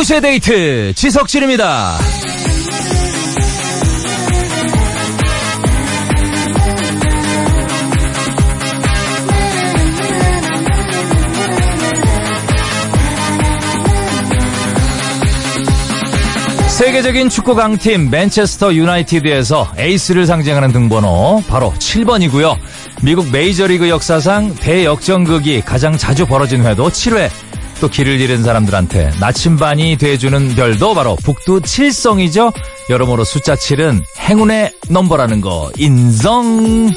두시의 데이트 지석진입니다. 세계적인 축구 강팀 맨체스터 유나이티드에서 에이스를 상징하는 등번호 바로 7번이고요. 미국 메이저리그 역사상 대역전극이 가장 자주 벌어진 회도 7회. 또 길을 잃은 사람들한테 나침반이 돼주는 별도 바로 북두 칠성이죠. 여러모로 숫자 7은 행운의 넘버라는 거 인정.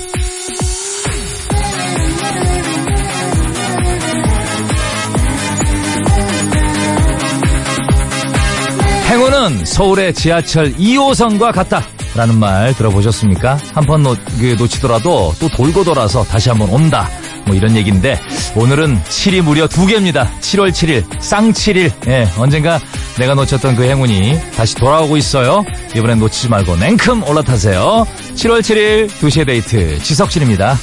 행운은 서울의 지하철 2호선과 같다. 라는 말 들어보셨습니까? 한 번 놓치더라도 또 돌고 돌아서 다시 한번 온다. 뭐 이런 얘기인데 오늘은 7이 무려 두 개입니다. 7월 7일 쌍 7일 예, 언젠가 내가 놓쳤던 그 행운이 다시 돌아오고 있어요. 이번엔 놓치지 말고 냉큼 올라타세요. 7월 7일 2시의 데이트 지석진입니다.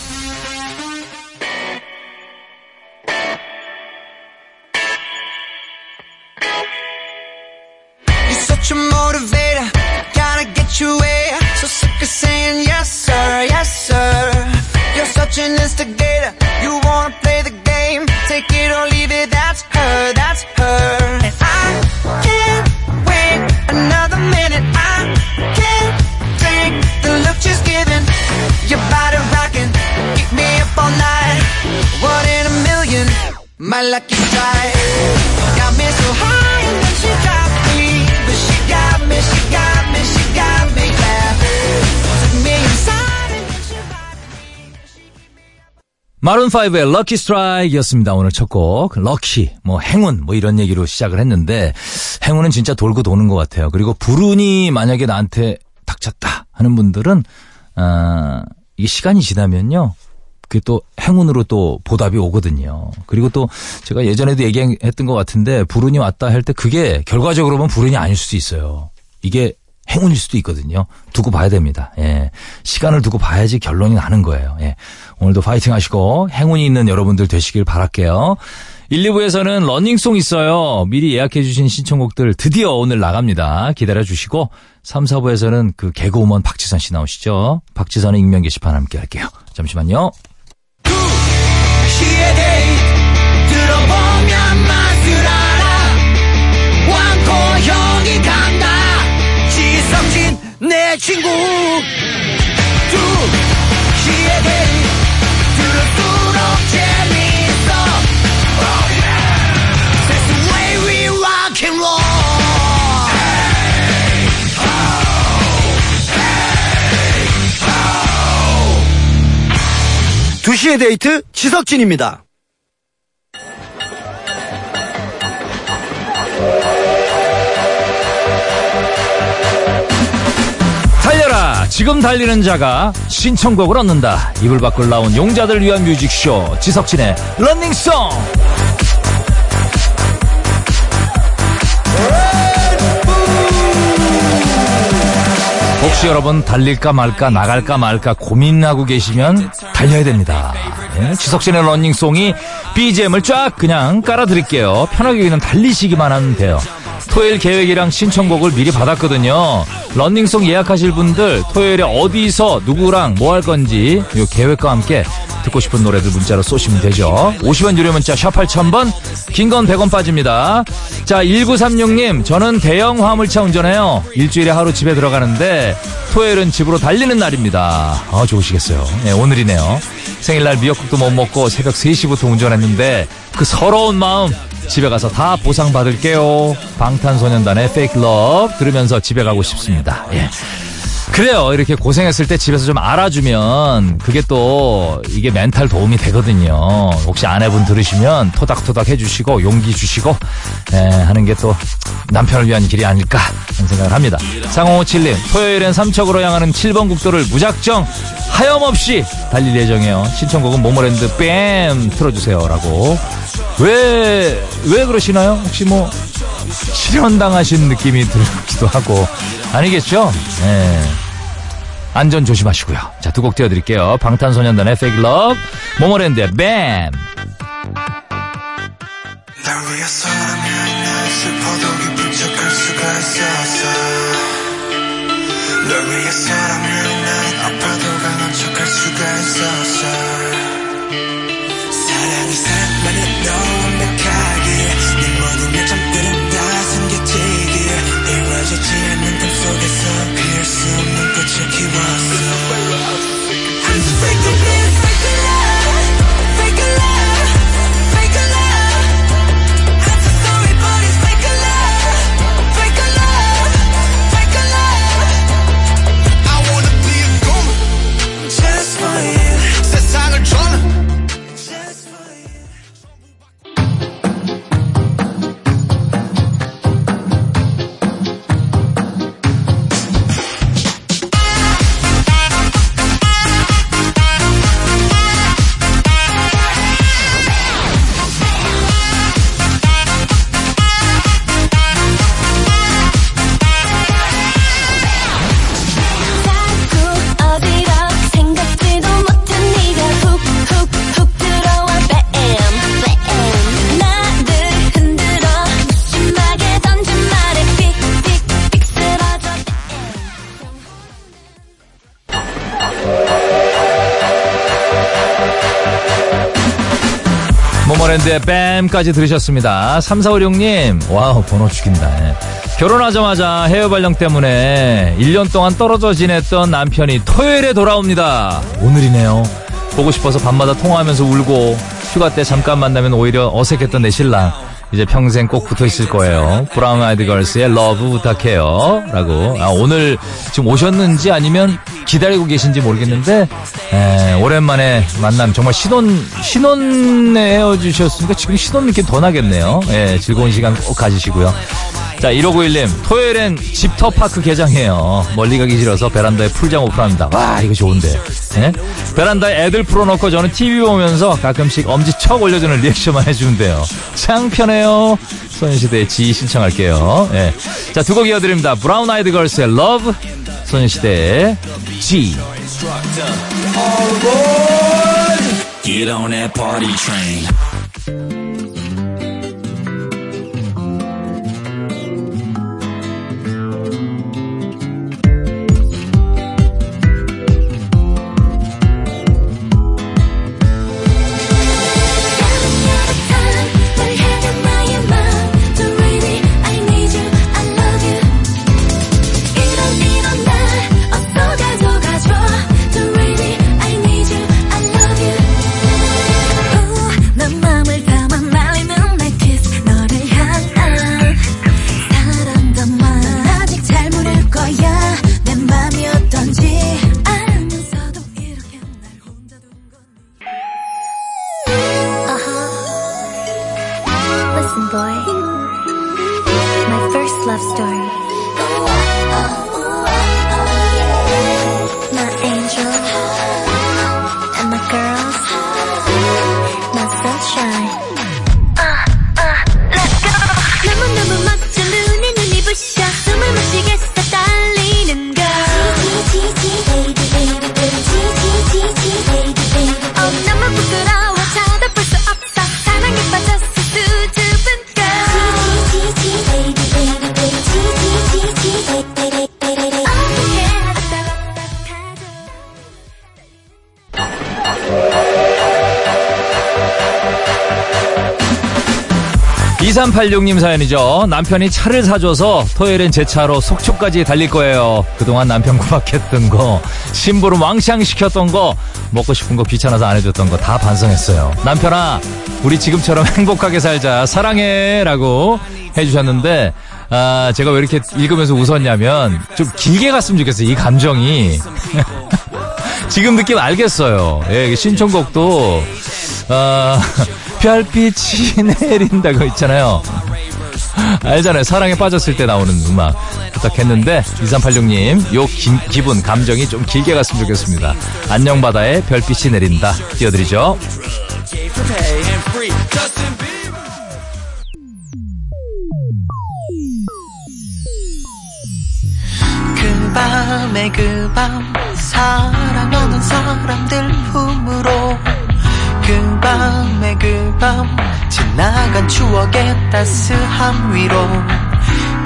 motivator, gotta get you where. So sick of saying yes sir, yes sir. You're such an instigator, you wanna play the game. Take it or leave it, that's her, that's her. And I can't wait another minute, I can't take the look she's giving. Keep me up all night. One in a million, my lucky strike. 마룬5의 럭키 스트라이크였습니다. 오늘 첫 곡. 럭키, 뭐 행운, 뭐 이런 얘기로 시작을 했는데 행운은 진짜 돌고 도는 것 같아요. 그리고 불운이 만약에 나한테 닥쳤다 하는 분들은 어, 이게 시간이 지나면요. 그게 또 행운으로 또 보답이 오거든요. 그리고 또 제가 예전에도 얘기했던 것 같은데 불운이 왔다 할 때 그게 결과적으로 보면 불운이 아닐 수도 있어요. 이게 행운일 수도 있거든요. 두고 봐야 됩니다. 예. 시간을 두고 봐야지 결론이 나는 거예요. 예. 오늘도 파이팅 하시고 행운이 있는 여러분들 되시길 바랄게요. 1, 2부에서는 러닝송 있어요. 미리 예약해 주신 신청곡들 드디어 오늘 나갑니다. 기다려 주시고 3, 4부에서는 그 개그우먼 박지선 씨 나오시죠. 박지선의 익명 게시판 함께 할게요. 잠시만요. 내 친구 두 시에 대해 들을수록 재밌어 oh yeah. That's the way we rock and roll 두시의 데이트 지석진입니다. 지금 달리는 자가 신청곡을 얻는다 이불 밖을 나온 용자들 위한 뮤직쇼 지석진의 런닝송 혹시 여러분 달릴까 말까 나갈까 말까 고민하고 계시면 달려야 됩니다. 네, 지석진의 런닝송이 BGM을 쫙 그냥 깔아드릴게요. 편하게 그냥 달리시기만 하면 돼요. 토요일 계획이랑 신청곡을 미리 받았거든요. 런닝송 예약하실 분들 토요일에 어디서 누구랑 뭐 할 건지 이 계획과 함께 듣고 싶은 노래들 문자로 쏘시면 되죠. 50원 유료 문자 샵 8000번 긴 건 100원 빠집니다. 자 1936님 저는 대형 화물차 운전해요. 일주일에 하루 집에 들어가는데 토요일은 집으로 달리는 날입니다. 아 좋으시겠어요. 네, 오늘이네요. 생일날 미역국도 못 먹고 새벽 3시부터 운전했는데 그 서러운 마음 집에 가서 다 보상받을게요. 방탄소년단의 Fake Love 들으면서 집에 가고 싶습니다. 예. 그래요. 이렇게 고생했을 때 집에서 좀 알아주면 그게 또 이게 멘탈 도움이 되거든요. 혹시 아내분 들으시면 토닥토닥 해주시고 용기 주시고 에, 하는 게 또 남편을 위한 길이 아닐까 하는 생각을 합니다. 상홍호칠님 토요일엔 삼척으로 향하는 7번 국도를 무작정 하염없이 달릴 예정이에요. 신청곡은 모모랜드 뺨 틀어주세요라고 왜, 왜 그러시나요? 혹시 뭐, 실현당하신 느낌이 들기도 하고, 아니겠죠? 예. 안전 조심하시고요. 자, 두 곡 띄워드릴게요. 방탄소년단의 Fake Love, 모모랜드의 BAM! 널 위해서라면 난 아파도 강한 척할 수가 있었어 모모랜드의 BAAM까지 들으셨습니다. 3456님, 와우, 번호 죽인다. 예. 결혼하자마자 해외 발령 때문에 1년 동안 떨어져 지냈던 남편이 토요일에 돌아옵니다. 오늘이네요. 보고 싶어서 밤마다 통화하면서 울고 휴가 때 잠깐 만나면 오히려 어색했던 내 신랑. 이제 평생 꼭 붙어 있을 거예요. 브라운 아이드 걸스의 L.O.V.E 부탁해요. 라고. 아, 오늘 지금 오셨는지 아니면 기다리고 계신지 모르겠는데, 에, 오랜만에 만남 정말 신혼, 신혼에 헤어지셨으니까 지금 신혼 느낌 더 나겠네요. 예, 즐거운 시간 꼭 가지시고요. 자, 1591님, 토요일엔 집터파크 개장해요. 멀리 가기 싫어서 베란다에 풀장 오픈합니다. 와, 이거 좋은데. 예? 베란다에 애들 풀어놓고 저는 TV 보면서 가끔씩 엄지척 올려주는 리액션만 해주면 돼요. 참 편해요. 소녀시대의 지 신청할게요. 예. 자, 두 곡 이어드립니다. 브라운 아이드 걸스의 러 브, 소녀시대의 G. Get on that party train. 2386님 사연이죠. 남편이 차를 사줘서 토요일엔 제 차로 속초까지 달릴 거예요. 그동안 남편 구박했던 거, 심부름 왕창 시켰던 거, 먹고 싶은 거 귀찮아서 안 해줬던 거 다 반성했어요. 남편아, 우리 지금처럼 행복하게 살자. 사랑해. 라고 해주셨는데, 아, 제가 왜 이렇게 읽으면서 웃었냐면, 좀 길게 갔으면 좋겠어요. 이 감정이. 지금 느낌 알겠어요. 예, 신청곡도, 아, 별빛이 내린다고 있잖아요. 알잖아요. 사랑에 빠졌을 때 나오는 음악 부탁했는데 2386님 요 기, 기분 감정이 좀 길게 갔으면 좋겠습니다. 안녕 바다에 별빛이 내린다 띄워드리죠. 밤의 그밤 사랑하는 사람들 품으로 그 밤의 그 밤. 지나간 추억의 따스함 위로.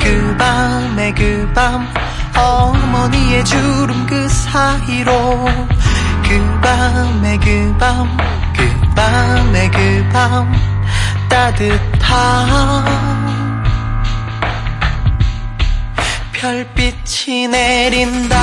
그 밤의 그 밤. 어머니의 주름 그 사이로. 그 밤의 그 밤. 그 밤의 그 밤. 따뜻한 별빛이 내린다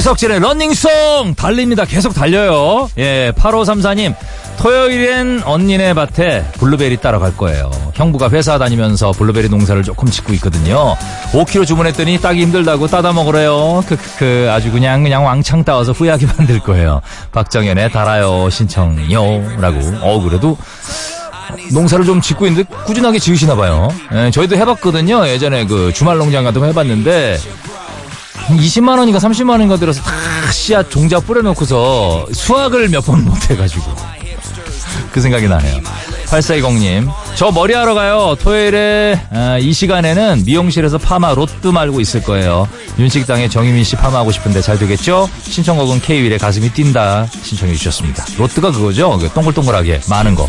지석진의 런닝송 달립니다. 계속 달려요. 예, 8534님. 토요일엔 언니네 밭에 블루베리 따러 갈 거예요. 형부가 회사 다니면서 블루베리 농사를 조금 짓고 있거든요. 5kg 주문했더니 따기 힘들다고 따다 먹으래요. 크크크 아주 그냥 그냥 왕창 따와서 후회하게 만들 거예요. 박정현의 달아요 신청요 라고. 어 그래도 농사를 좀 짓고 있는데 꾸준하게 지으시나 봐요. 예, 저희도 해봤거든요. 예전에 그 주말 농장 거 해봤는데 20만 원인가 30만 원인가 들어서 다 씨앗 종자 뿌려놓고서 수확을 몇 번 못해가지고 그 생각이 나네요. 8420님 저 머리하러 가요. 토요일에 아, 이 시간에는 미용실에서 파마 로또 말고 있을 거예요. 윤식당에 정유민 씨 파마하고 싶은데 잘 되겠죠? 신청곡은 K-윌의 가슴이 뛴다 신청해 주셨습니다. 로또가 그거죠? 그 동글동글하게 많은 거.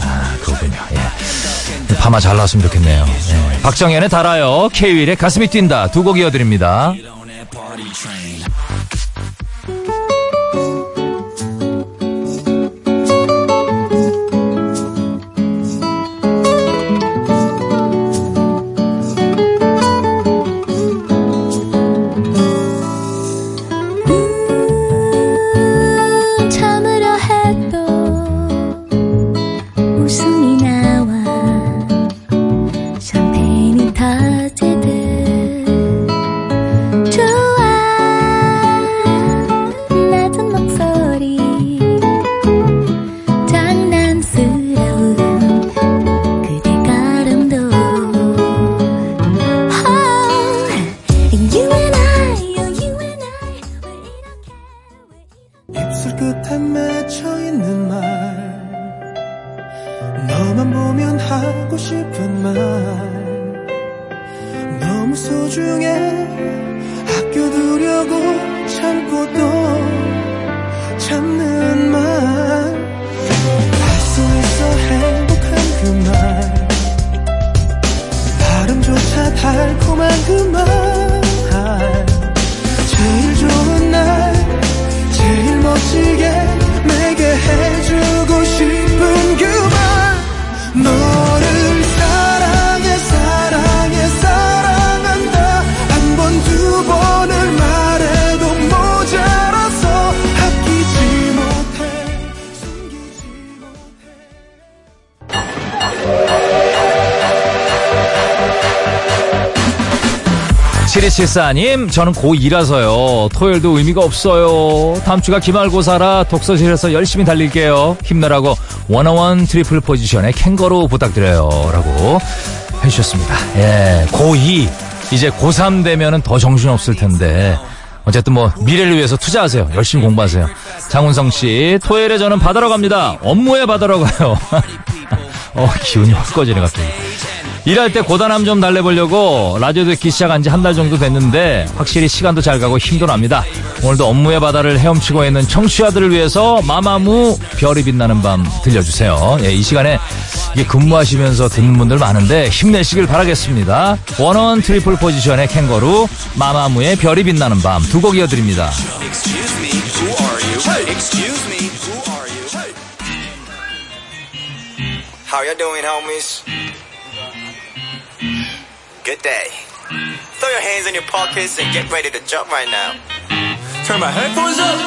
아 그거군요. 예. 파마 잘 나왔으면 좋겠네요. 예. 박정현의 달아요. K-윌의 가슴이 뛴다 두 곡 이어드립니다. party train. 7274님, 저는 고2라서요. 토요일도 의미가 없어요. 다음 주가 기말고사라 독서실에서 열심히 달릴게요. 힘내라고 워너원 트리플 포지션의 캥거루 부탁드려요. 라고 해주셨습니다. 예, 고2. 이제 고3 되면은 더 정신없을 텐데. 어쨌든 뭐 미래를 위해서 투자하세요. 열심히 공부하세요. 장훈성 씨, 토요일에 저는 바다로 갑니다. 업무의 바다로 가요. 어, 기운이 확 꺼지네, 갑자기. 일할 때 고단함 좀 달래보려고 라디오 듣기 시작한 지 한 달 정도 됐는데 확실히 시간도 잘 가고 힘도 납니다. 오늘도 업무의 바다를 헤엄치고 있는 청취자들을 위해서 마마무 별이 빛나는 밤 들려주세요. 예, 이 시간에 이게 근무하시면서 듣는 분들 많은데 힘내시길 바라겠습니다. 워너원 트리플 포지션의 캥거루 마마무의 별이 빛나는 밤 두 곡 이어드립니다. Excuse me, who are you? Excuse me, who are you? How you doing, homies? Good day. Throw your hands in your pockets and get ready to jump right now. Turn my headphones up.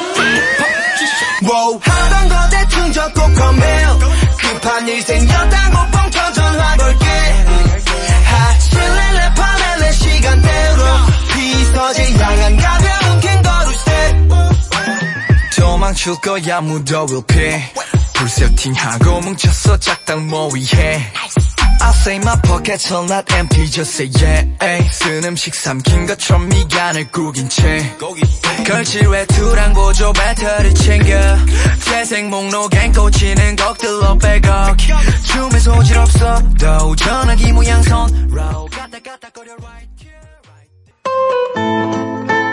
Whoa. 하던 거 대충 적고 컴백. 급한 일 생겼다고 뻥쳐 전화 걸게. 하실래 내 시간대로 비서지 향한 가벼운 캥거루 스텝. 도망칠 거야 무더울 피풀 세팅하고 뭉쳤어 작당 모의해 I say my pockets are not empty just say yeah. 쓴 음식 삼킨 것처럼 미간을 구긴 채. 걸칠 외투랑 보조 배터리 챙겨. 재생 목록엔 꽂히는 곡들로 백억 춤에 소질 없어. 더 전화기 모양 손 가다 가다 거려 right here, right 손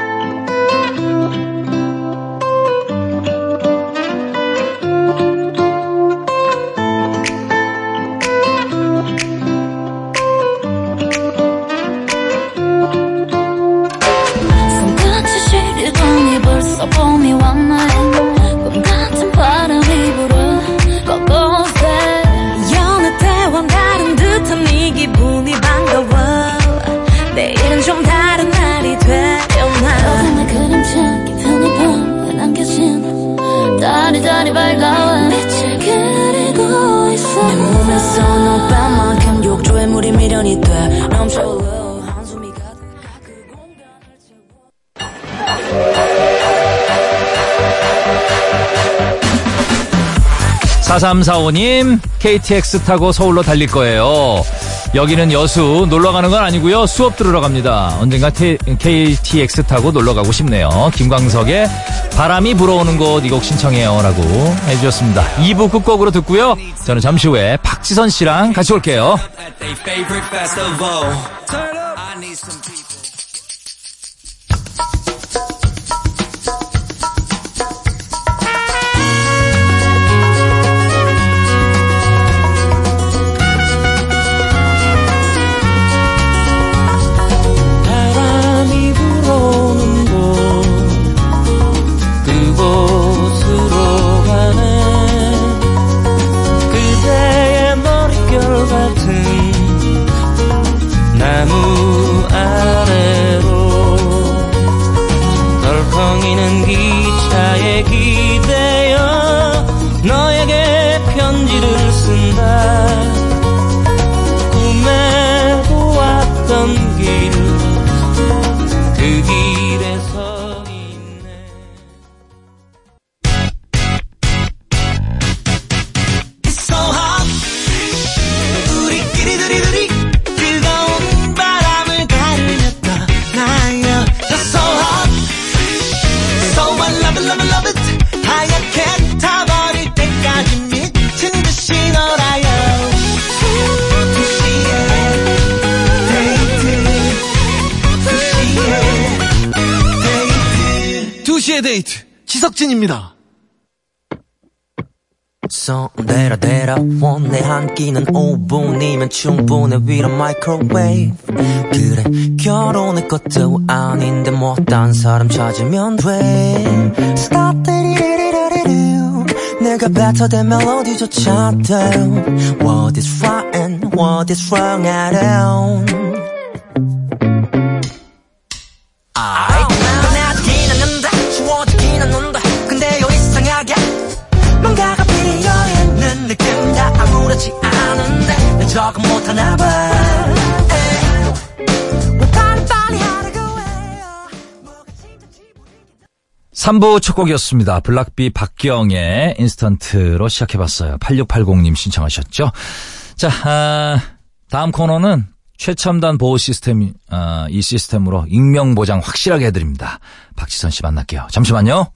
벌써 봄이 왔네 꿈 같은 바람이 불어 곳곳에 여느 때와 다른 듯한 이 기분이 반가워. 내일은 좀 다른 날이 되려나. 어둠의 그림자 깊은 밤에 남겨진 다리다리 밝아와. 빛을 그리고 있어. 내 몸에서 너만큼 욕조에 물이 미련이 돼 4345님, KTX 타고 서울로 달릴 거예요. 여기는 여수 놀러 가는 건 아니고요. 수업 들으러 갑니다. 언젠가 태- KTX 타고 놀러 가고 싶네요. 김광석의 바람이 불어오는 곳 이 곡 신청해요라고 해 주셨습니다. 2부 끝곡으로 듣고요. 저는 잠시 후에 박지선 씨랑 같이 올게요. 내한 끼는 5분이면 충분해 위로 마이크로웨이브. 그래 결혼할 것도 아닌데 뭐딴 사람 찾으면 돼. Stop 데리리리리리리 내가 뱉어댄 멜로디조차 돼 What is right and what is wrong I don't 나 난 적응 못하나 봐 에이, 왜 빨리빨리 하라고 해요 뭐가 진짜 기분이 3부 첫 곡이었습니다. 블락비 박경의 인스턴트로 시작해봤어요. 8680님 신청하셨죠. 자, 아, 다음 코너는 최첨단 보호 시스템, 아, 이 시스템으로 익명 보장 확실하게 해드립니다. 박지선 씨 만날게요. 잠시만요.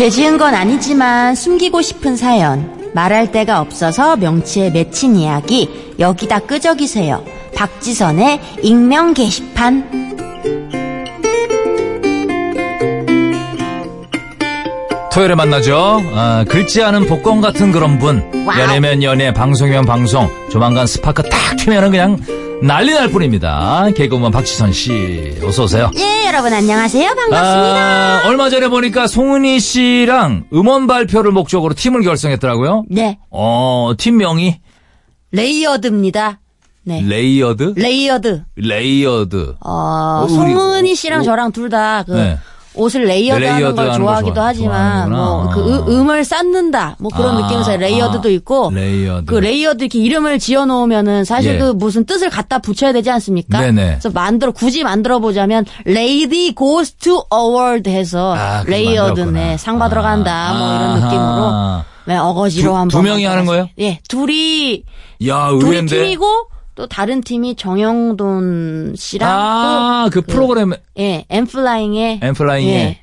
죄 지은 건 아니지만 숨기고 싶은 사연. 말할 데가 없어서 명치에 맺힌 이야기. 여기다 끄적이세요. 박지선의 익명 게시판. 토요일에 만나죠. 아, 긁지 않은 복권 같은 그런 분. 와우. 연애면 연애, 방송이면 방송. 조만간 스파크 딱 튀면은 그냥 난리 날 뿐입니다. 개그우먼 박지선 씨, 어서 오세요. 예, 여러분 안녕하세요. 반갑습니다. 아, 얼마 전에 보니까 송은이 씨랑 음원 발표를 목적으로 팀을 결성했더라고요. 네, 어, 팀명이 레이어드입니다. 네. 레이어드? 레이어드. 레이어드. 어, 우리- 송은이 씨랑 오- 저랑 둘 다 그 네. 옷을 레이어드하는 레이어드 걸 좋아하기도 좋아- 하지만 뭐 좋아하는구나. 그 음을 쌓는다 뭐 그런 아, 느낌에서 레이어드도 아, 있고 레이어드. 그 레이어드 이렇게 이름을 지어 놓으면은 사실 예. 그 무슨 뜻을 갖다 붙여야 되지 않습니까? 네네. 그래서 만들어 굳이 만들어 보자면 Lady Goes to Award 해서 아, 그렇게 레이어드 만들었구나. 네, 상 받으러 아. 간다 뭐 이런. 느낌으로 네, 어거지로 두- 한번 두 명이 하는. 거예요? 예, 둘이 야, 둘이 의외인데. 팀이고 또 다른 팀이 정형돈 씨랑 아, 그, 프로그램 예, 엠플라잉의 엠플라잉의 예,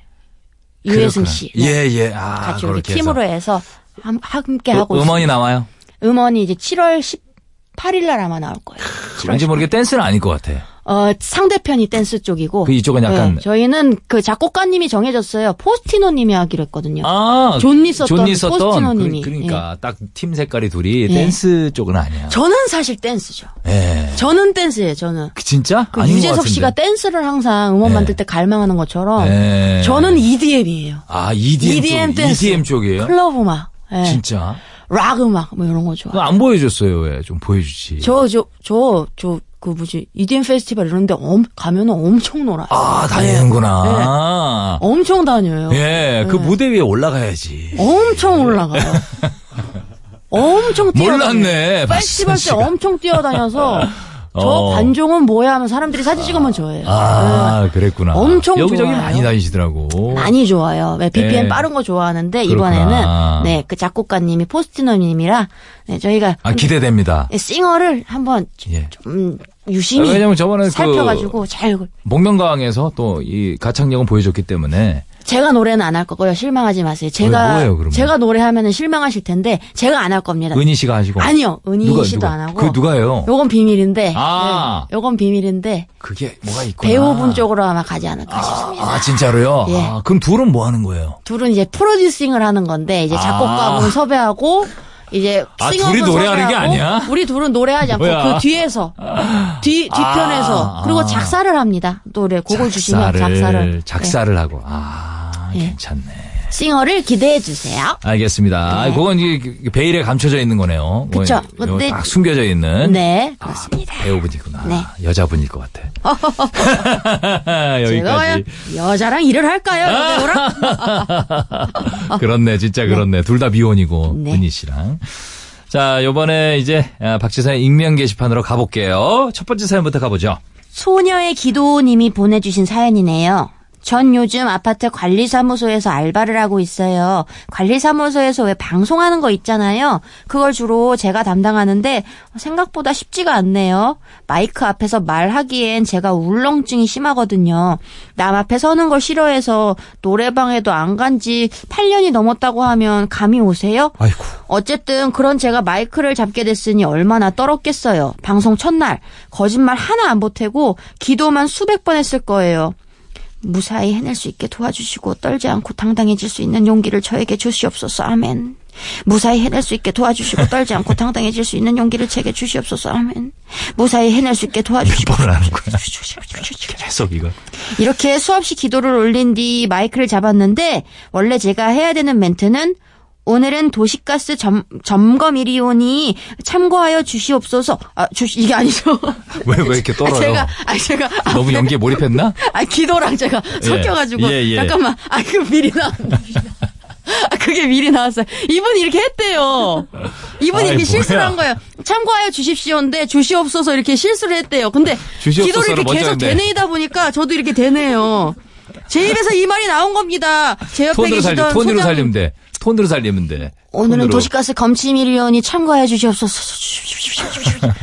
유혜승 그렇구나. 씨. 네. 예, 예. 아, 같이 이렇게 팀으로 해서. 함, 함께 그 하고 음원이 있습니다. 나와요? 음원이 이제 7월 18일 날 아마 나올 거예요. 7월 왠지 모르게 댄스는 아닐 것 같아. 어, 상대편이 댄스 쪽이고. 그 이쪽은 약간- 네, 저희는 그 작곡가님이 정해졌어요. 포스티노 님이 하기로 했거든요. 아, 좋니 썼던 좋니 썼던 포스티노 그- 님이. 그 러니까 딱팀 색깔이 둘이 예. 댄스 쪽은 아니야. 저는 사실 댄스죠. 예. 저는 댄스예요, 저는. 그 진짜? 그 유재석. 씨가 댄스를 항상 음원 네. 만들 때 갈망하는 것처럼 예. 저는 EDM이에요. 아, EDM, EDM 쪽, 댄스. EDM 쪽이에요? 클럽 음악. 예. 진짜? 락 음악 뭐 이런 거 좋아. 안 보여줬어요, 왜? 좀 보여주지. 저 저 저 저 그 뭐지 EDM 페스티벌 이런데 엄 가면은 엄청 놀아요. 아, 다니는구나. 엄청 다녀요. 예, 그 네. 무대 위에 올라가야지. 엄청 올라가요. 엄청 뛰어다녀요. 몰랐네, 페스티벌 때. 엄청 뛰어다녀서 저 어. 관종은 뭐야 하면 사람들이 사진 찍으면 저예요. 아, 그랬구나. 엄청 여기저기 좋아요. 많이 다니시더라고. 네. 많이 좋아요. 네, BPM 예. 빠른 거 좋아하는데 그렇구나. 이번에는 네, 그 작곡가님이 포스티노님이라 네, 저희가 아, 기대됩니다. 네, 싱어를 한번 예. 좀 유심히 아, 왜냐면 저번에 살펴가지고 그 잘 목련강에서 또 이 가창력은 보여줬기 때문에 제가 노래는 안 할 거고요. 실망하지 마세요. 제가 뭐예요? 제가 노래하면은 실망하실 텐데 제가 안 할 겁니다. 은희 씨가 하시고 아니요, 은희 누가, 씨도 누가? 안 하고. 그 누가요? 요건 비밀인데. 아. 네, 요건 비밀인데 그게 뭐가 있구나. 배우분 쪽으로 아마 가지 않을까 싶습니다. 아, 진짜로요? 예. 아, 그럼 둘은 뭐 하는 거예요? 둘은 이제 프로듀싱을 하는 건데 이제 작곡가분 아. 섭외하고 이제 아, 둘이 노래하는 게 아니야? 우리 둘은 노래하지 않고 뭐야? 그 뒤에서 뒤 뒤편에서 아. 그리고 작사를 합니다. 노래 곡을 주시면 작사를 네. 작사를 하고. 아, 예. 괜찮네. 싱어를 기대해 주세요. 알겠습니다. 네. 그건 이게 베일에 감춰져 있는 거네요. 뭐 근데- 딱 숨겨져 있는. 네, 그렇습니다. 배우분이구나. 네. 여자분일 것 같아. 여기까지. 여자랑 일을 할까요? 여자랑? 그렇네, 진짜 그렇네. 둘다 미혼이고, 네. 은희 씨랑. 자, 요번에 이제 아, 박지선의 익명 게시판으로 가볼게요. 첫 번째 사연부터 가보죠. 소녀의 기도님이 보내주신 사연이네요. 전 요즘 아파트 관리사무소에서 알바를 하고 있어요. 관리사무소에서 왜 방송하는 거 있잖아요. 그걸 주로 제가 담당하는데 생각보다 쉽지가 않네요. 마이크 앞에서 말하기엔 제가 울렁증이 심하거든요. 남 앞에 서는 걸 싫어해서 노래방에도 안 간 지 8년이 넘었다고 하면 감이 오세요? 아이고. 어쨌든 그런 제가 마이크를 잡게 됐으니 얼마나 떨었겠어요. 방송 첫날 거짓말 하나 안 보태고 기도만 수백 번 했을 거예요. 무사히 해낼 수 있게 도와주시고 떨지 않고 당당해질 수 있는 용기를 저에게 주시옵소서. 아멘. 무사히 해낼 수 있게 도와주시고 떨지 않고 당당해질 수 있는 용기를 제게 주시옵소서. 아멘. 무사히 해낼 수 있게 도와주시고 뭘 하는 거야? 계속 이거. 이렇게 수없이 기도를 올린 뒤 마이크를 잡았는데 원래 제가 해야 되는 멘트는 오늘은 도시가스 점, 점검 일이 오니 참고하여 주시옵소서. 아, 주 이게 아니죠. 왜, 왜 이렇게 떨어요? 아, 제가, 아, 제가. 너무 연기에 몰입했나? 아, 기도랑 제가 섞여가지고. 예, 예. 잠깐만. 아, 그 미리 나. 아, 그게 미리 나왔어요. 이분이 이렇게 했대요. 이분이 이렇게 실수를 뭐야. 한 거예요. 참고하여 주십시오인데 주시옵소서 이렇게 실수를 했대요. 근데 기도를 이렇게 계속 했네. 되뇌이다 보니까 저도 이렇게 되네요. 제 입에서 이 말이 나온 겁니다. 제 옆에 톤으로 계시던 톤으로 소장님. 살리면 돼. 톤으로 살리면 돼. 오늘은 톤으로. 도시가스 검침일이오니 참고해 주시옵소서.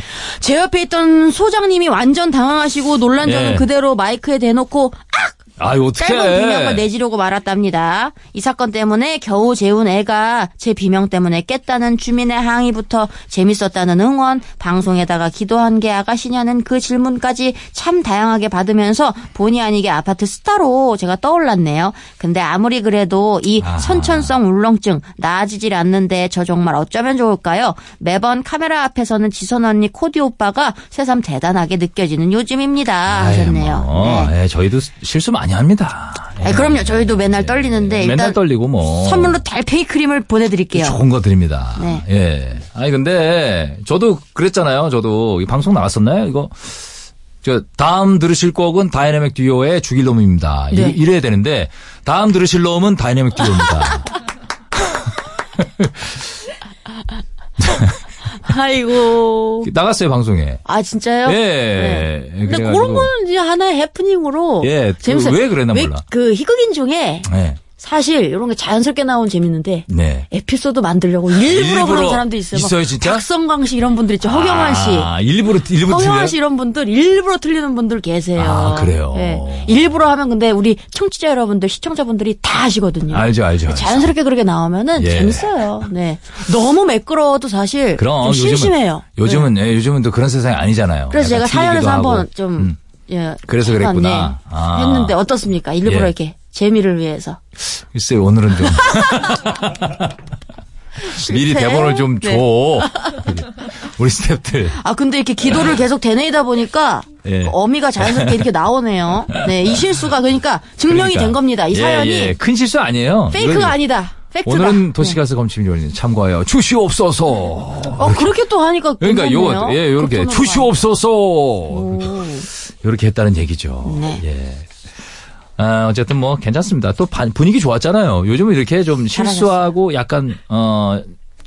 제 옆에 있던 소장님이 완전 당황하시고 놀란 저는 예. 그대로 마이크에 대놓고 악! 아유, 어떡해. 짧은 비명을 내지르고 말았답니다. 이 사건 때문에 겨우 재운 애가 제 비명 때문에 깼다는 주민의 항의부터 재밌었다는 응원, 방송에다가 기도한 게 아가씨냐는 그 질문까지 참 다양하게 받으면서 본의 아니게 아파트 스타로 제가 떠올랐네요. 근데 아무리 그래도 이 아하. 선천성 울렁증 나아지질 않는데 저 정말 어쩌면 좋을까요? 매번 카메라 앞에서는 지선 언니 코디 오빠가 새삼 대단하게 느껴지는 요즘입니다. 하셨네요. 뭐, 네. 예, 저희도 실수 많이 합니다. 예. 아니, 그럼요. 저희도 맨날 떨리는데 일단 맨날 떨리고 뭐. 선물로 달팽이 크림을 보내드릴게요. 좋은 거 드립니다. 네. 예. 아니 근데 저도 그랬잖아요. 저도 이 방송 나갔었나요? 이거 저 다음 들으실 곡은 다이내믹 듀오의 죽일 놈입니다. 이- 네. 이 래야 되는데 다음 들으실 놈은 다이내믹 듀오입니다. 아이고. 나갔어요 방송에. 아 진짜요? 예. 네. 근데 그래가지고- 그런 거는 이제 하나의 해프닝으로 예, 그 재밌어요. 왜 그랬나 왜 몰라. 그 희극인 중에 네. 사실 이런 게 자연스럽게 나오면 재밌는데 네. 에피소드 만들려고 일부러, 일부러 그런 사람도 있어요. 막 있어요, 진짜? 박성광 씨 이런 분들 있죠. 허경환 씨. 아, 일부러 일부러 허경환? 씨 이런 분들 일부러 틀리는 분들 계세요. 아, 그래요? 예. 일부러 하면 근데 우리 청취자 여러분들, 시청자분들이 다 아시거든요. 알죠, 알죠. 알죠. 자연스럽게 그렇게 나오면은 예. 재밌어요. 네. 너무 매끄러워도 사실 그럼 좀 심심해요. 요즘은 네. 요즘은, 예, 요즘은 또 그런 세상이 아니잖아요. 그래서 제가 사연에서 한번. 좀 음. 예. 그래서 그랬구나. 네. 아. 했는데 어떻습니까? 일부러 예. 이렇게 재미를 위해서. 글쎄 오늘은 좀 미리? 대본을 좀 줘. 네. 우리 스탭들. 아 근데 이렇게 기도를 계속 되뇌이다 보니까 예. 어미가 자연스럽게 이렇게 나오네요. 네, 이 실수가 그러니까 증명이 그러니까. 된 겁니다. 이 예, 사연이 예. 큰 실수 아니에요. 페이크가 이건 아니다. 팩트다. 오늘은 도시가스 검침위원회 참고하여 주시옵소서. 어 그렇게 또 하니까 그러니까 괜찮네요. 요거 예 요렇게 주시옵소서. 오. 요렇게 했다는 얘기죠. 네. 예. 아, 어쨌든 뭐 괜찮습니다. 또 반- 분위기 좋았잖아요. 요즘은 이렇게 좀 실수하고 약간 어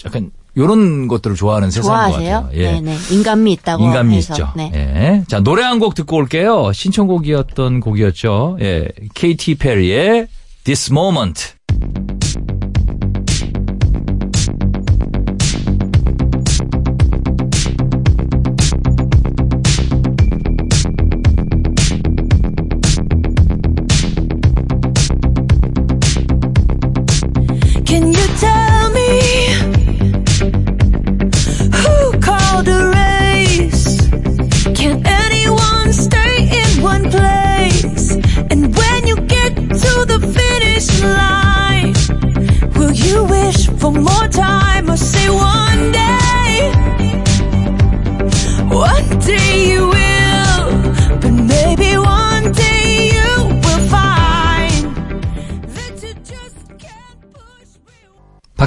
약간 요런 것들을 좋아하는 세상인 것? 같아요. 예. 네네. 인간미 있다고 인간미 해서. 있죠. 네. 예. 자, 노래 한 곡 듣고 올게요. 신청곡이었던 곡이었죠. 예. KT 페리의 This Moment.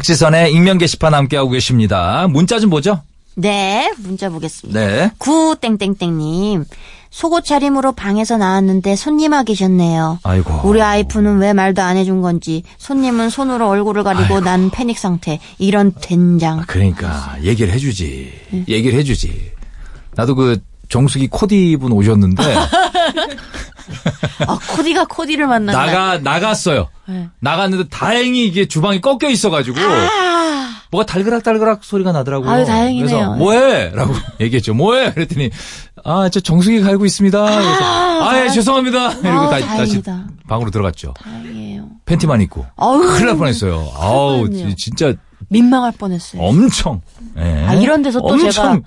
박지선의 익명 게시판 함께하고 계십니다. 문자 좀 보죠. 네, 문자 보겠습니다. 네. 구땡땡땡님 속옷 차림으로 방에서 나왔는데 손님아 계셨네요. 아이고. 우리 아이프는 왜 말도 안 해준 건지 손님은 손으로 얼굴을 가리고 난 패닉 상태. 이런 된장. 그러니까 얘기를 해주지. 네. 얘기를 해주지. 나도 그 정수기 코디 분 오셨는데 아 코디가 코디를 만난 나가 나갔어요. 네. 나갔는데 다행히 이게 주방이 꺾여 있어가지고 아, 뭐가 달그락달그락 소리가 나더라고요. 아유, 다행이네요. 그래서 뭐해?라고 얘기했죠. 뭐해? 그랬더니 아 저 정수기 갈고 있습니다. 그래서 아 예 죄송합니다. 이러고 아우, 다, 다시 다행이다. 방으로 들어갔죠. 다행이에요. 팬티만 입고 아유, 큰일 날 뻔했어요. 아우. 진짜 민망할 뻔했어요. 엄청. 예. 아, 이런 데서 또 엄청 제가.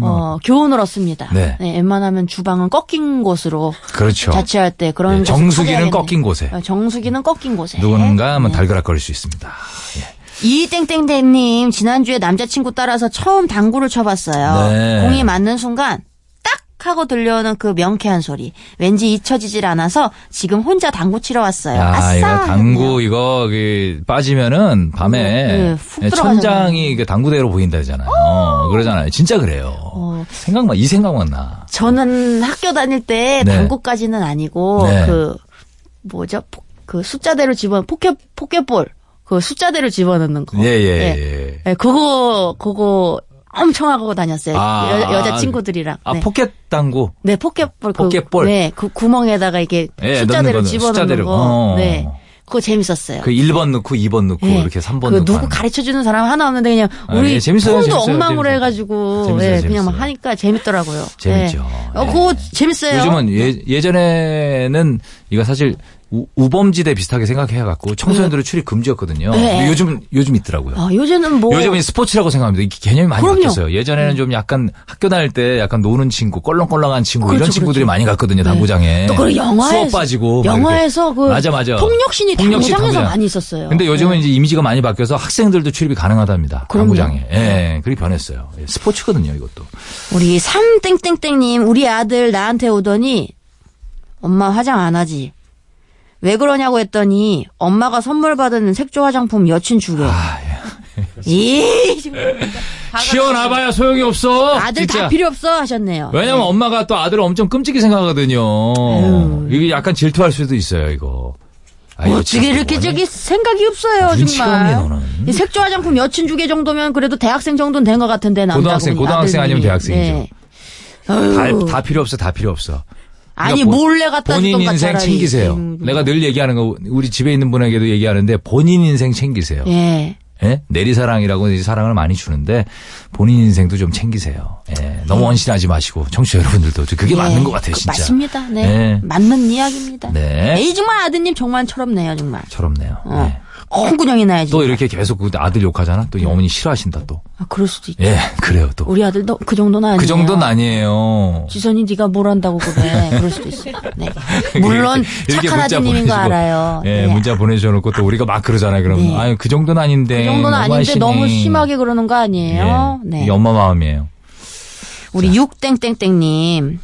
어, 교훈을 얻습니다. 네. 웬만하면 주방은 꺾인 곳으로 그렇죠. 자취할 때 그런 예, 곳을 정수기는. 꺾인 곳에. 어, 정수기는 꺾인 곳에. 누군가 한번 네. 달그락거릴 수 있습니다. 예. 이땡땡땡님 지난주에 남자친구 따라서 처음 당구를 쳐봤어요. 네. 공이 맞는 순간 딱 하고 들려오는 그 명쾌한 소리. 왠지 잊혀지질 않아서 지금 혼자 당구 치러 왔어요. 야, 아싸. 이거 당구 하네요. 이거 그 빠지면은 밤에 네, 훅 예, 들어가잖아요. 천장이 그 당구대로 보인다잖아요. 그러잖아요. 진짜 그래요. 어. 생각만 이 생각만 나. 저는 학교 다닐 때 네. 당구까지는 아니고 네. 그 뭐죠? 포- 그 숫자대로 집어 포켓 포켓볼 그 숫자대로 집어넣는 거. 예, 예, 예. 예, 그거 그거 엄청 하고 다녔어요. 아, 여, 여자 친구들이랑. 아, 네. 포켓 당구. 네, 포켓볼. 그, 포켓볼. 네, 그 구멍에다가 이게 예, 넣는 숫자대로 집어넣는 숫자대로. 거. 어. 네. 그거 재밌었어요. 그 1번 넣고 2번 넣고 예. 이렇게 3번 그 넣고. 누구. 가르쳐 주는 사람 하나 없는데 그냥 아, 우리 예, 재밌어요, 폰도 재밌어요, 엉망으로 재밌어요. 해가지고 재밌어요, 예, 그냥 막 재밌어요. 하니까 재밌더라고요. 재밌죠. 예. 어, 예. 그거 재밌어요. 요즘은 예, 예전에는 이거 사실 우, 우범지대 비슷하게 생각해갖고 청소년들의 출입 금지였거든요. 네. 요즘 요즘 있더라고요. 아, 요즘은 뭐 요즘은 스포츠라고 생각합니다. 이게 개념이 많이 그럼요. 바뀌었어요. 예전에는 좀 약간 학교 다닐 때 약간 노는 친구, 껄렁껄렁한 친구 이런 그렇죠, 친구들이 그렇죠. 많이 갔거든요. 당구장에. 또 그리고 영화에 수업 빠지고 막 영화에서 그. 맞아 맞아. 폭력신이 폭력신 당구장에서 당구장. 많이 있었어요. 근데 요즘은 네. 이제 이미지가 많이 바뀌어서 학생들도 출입이 가능하답니다. 그럼요. 당구장에. 예, 그렇게 변했어요. 예, 스포츠거든요, 이것도. 우리 삼땡땡땡님 우리 아들 나한테 오더니 엄마 화장 안 하지. 왜 그러냐고 했더니 엄마가 선물 받은 색조 화장품 여친 주게. 아, 예. 이 키워놔봐야 소용이 없어. 아들 진짜. 다 필요 없어 하셨네요. 왜냐면 엄마가 또 아들을 엄청 끔찍히 생각하거든요. 아유. 이게 약간 질투할 수도 있어요, 이거. 아이고, 어떻게 참, 이렇게? 저기 생각이 없어요 정말. 없네, 색조 화장품 여친 주게 정도면 그래도 대학생 정도는 된 것 같은데 남자 고등학생, 고등학생 아니면 대학생이죠. 아유. 다, 다 필요 없어, 다 필요 없어. 아니 그러니까 본- 몰래 갖다 본인 인생. 챙기세요. 음, 내가 늘 얘기하는 거 우리 집에 있는 분에게도 얘기하는데 본인 인생 챙기세요. 예. 예? 내리사랑이라고 사랑을 많이 주는데 본인 인생도 좀 챙기세요. 예. 너무 원신하지 마시고 청취자 여러분들도 그게 예, 맞는 것 같아요, 그 진짜. 맞습니다. 네. 예. 맞는 이야기입니다. 네. 에이 정말 아드님 정말 철없네요 정말. 철없네요. 어. 예. 콩구녕이 나야지. 또 이렇게 계속 그 아들 욕하잖아. 또 어머니 싫어하신다 또. 아, 그럴 수도 있죠. 예, 그래요 또. 우리 아들도 그 정도는 아니에요. 그 정도는 아니에요. 지선이 네가 뭘 한다고 그래. 그럴 수도 있어요. 네. 물론 이렇게 착한 문자 아드님인 거 알아요. 예, 네. 문자 보내주셔놓고 또 우리가 막 그러잖아요. 그럼 네. 아유 그 정도는 아닌데. 그 정도는 아닌데 너무하시네. 너무 심하게 그러는 거 아니에요? 예, 네. 이게 엄마 마음이에요. 우리 육땡땡땡님.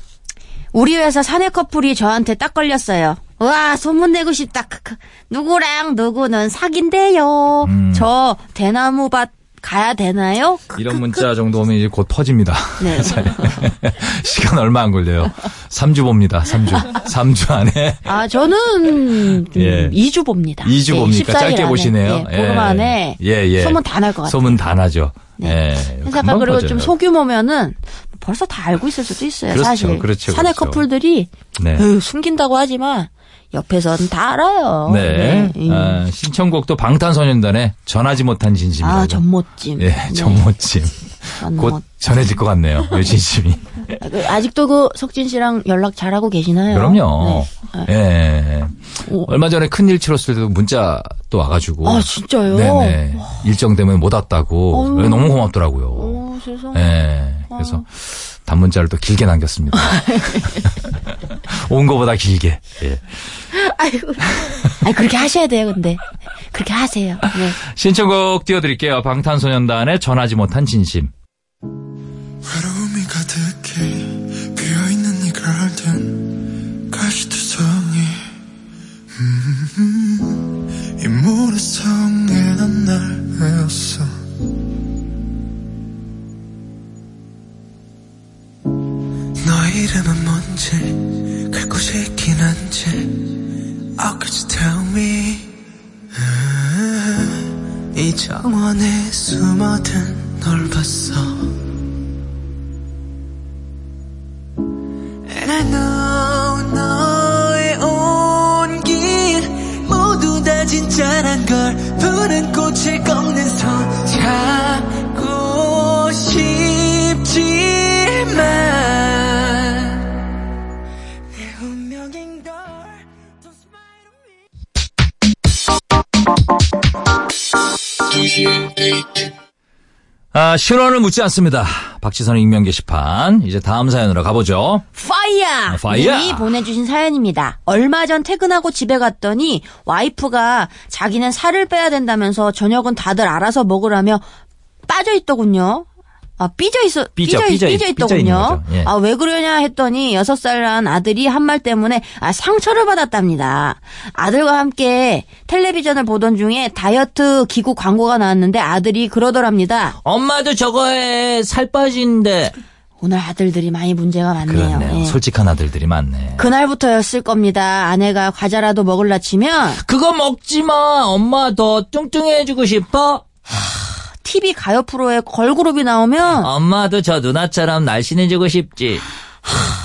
우리 회사 사내 커플이 저한테 딱 걸렸어요. 와, 소문 내고 싶다. 크크. 누구랑 누구는 사귄대요. 음. 저 대나무밭 가야 되나요? 이런 문자 정도 오면 이제 곧 터집니다. 네. 시간 얼마 안 걸려요. 3주 봅니다. 3주. 3주 안에. 아, 저는 예. 2주 봅니다. 2주 네, 봅니까? 14일 짧게 안에. 보시네요. 예, 보름 안에 예, 예. 소문 다 날 것 같아요. 소문 다 나죠. 네. 예. 회사가 그리고 퍼져요. 좀 소규모면은 벌써 다 알고 있을 수도 있어요. 그렇죠, 사실 그렇죠, 사내 그렇죠. 커플들이 네. 에휴, 숨긴다고 하지만 옆에서는 다 알아요. 네. 음. 아, 신청곡도 방탄소년단의 전하지 못한 진심이라고. 아, 전모찜. 예, 네. 전모- 곧 전해질 것 같네요. 이 진심이. 아, 그, 아직도 그 석진 씨랑 연락 잘하고 계시나요? 그럼요. 네. 예. 오. 얼마 전에 큰일 치렀을 때도 문자 또 와가지고. 아, 진짜요? 네네. 일정 때문에 못 왔다고. 어휴. 예, 너무 고맙더라고요. 오, 세상에. 예. 그래서 단문자를 또 길게 남겼습니다. 온 거보다 길게. 예. 아이고. 아니, 그렇게 하셔야 돼요, 근데. 그렇게 하세요. 네. 신청곡 띄워드릴게요. 방탄소년단의 전하지 못한 진심. 정원에 숨어든 아, 신원을 묻지 않습니다. 박지선의 익명 게시판. 이제 다음 사연으로 가보죠. 파이어! 아, 파이어! 님이 보내주신 사연입니다. 얼마 전 퇴근하고 집에 갔더니 와이프가 자기는 살을 빼야 된다면서 저녁은 다들 알아서 먹으라며 빠져 있더군요. 아, 삐져 있어, 삐져, 삐져, 삐져, 있더군요. 예. 아, 왜 그러냐 했더니 여섯 살 난 아들이 한 말 때문에 아, 상처를 받았답니다. 아들과 함께 텔레비전을 보던 중에 다이어트 기구 광고가 나왔는데 아들이 그러더랍니다. 엄마도 저거 해. 살 빠진대. 오늘 아들들이 많이 문제가 많네요. 그렇네요. 예. 솔직한 아들들이 많네. 그날부터였을 겁니다. 아내가 과자라도 먹을라 치면 그거 먹지 마. 엄마 더 뚱뚱해지고 싶어? TV 가요 프로에 걸그룹이 나오면 엄마도 저 누나처럼 날씬해지고 싶지.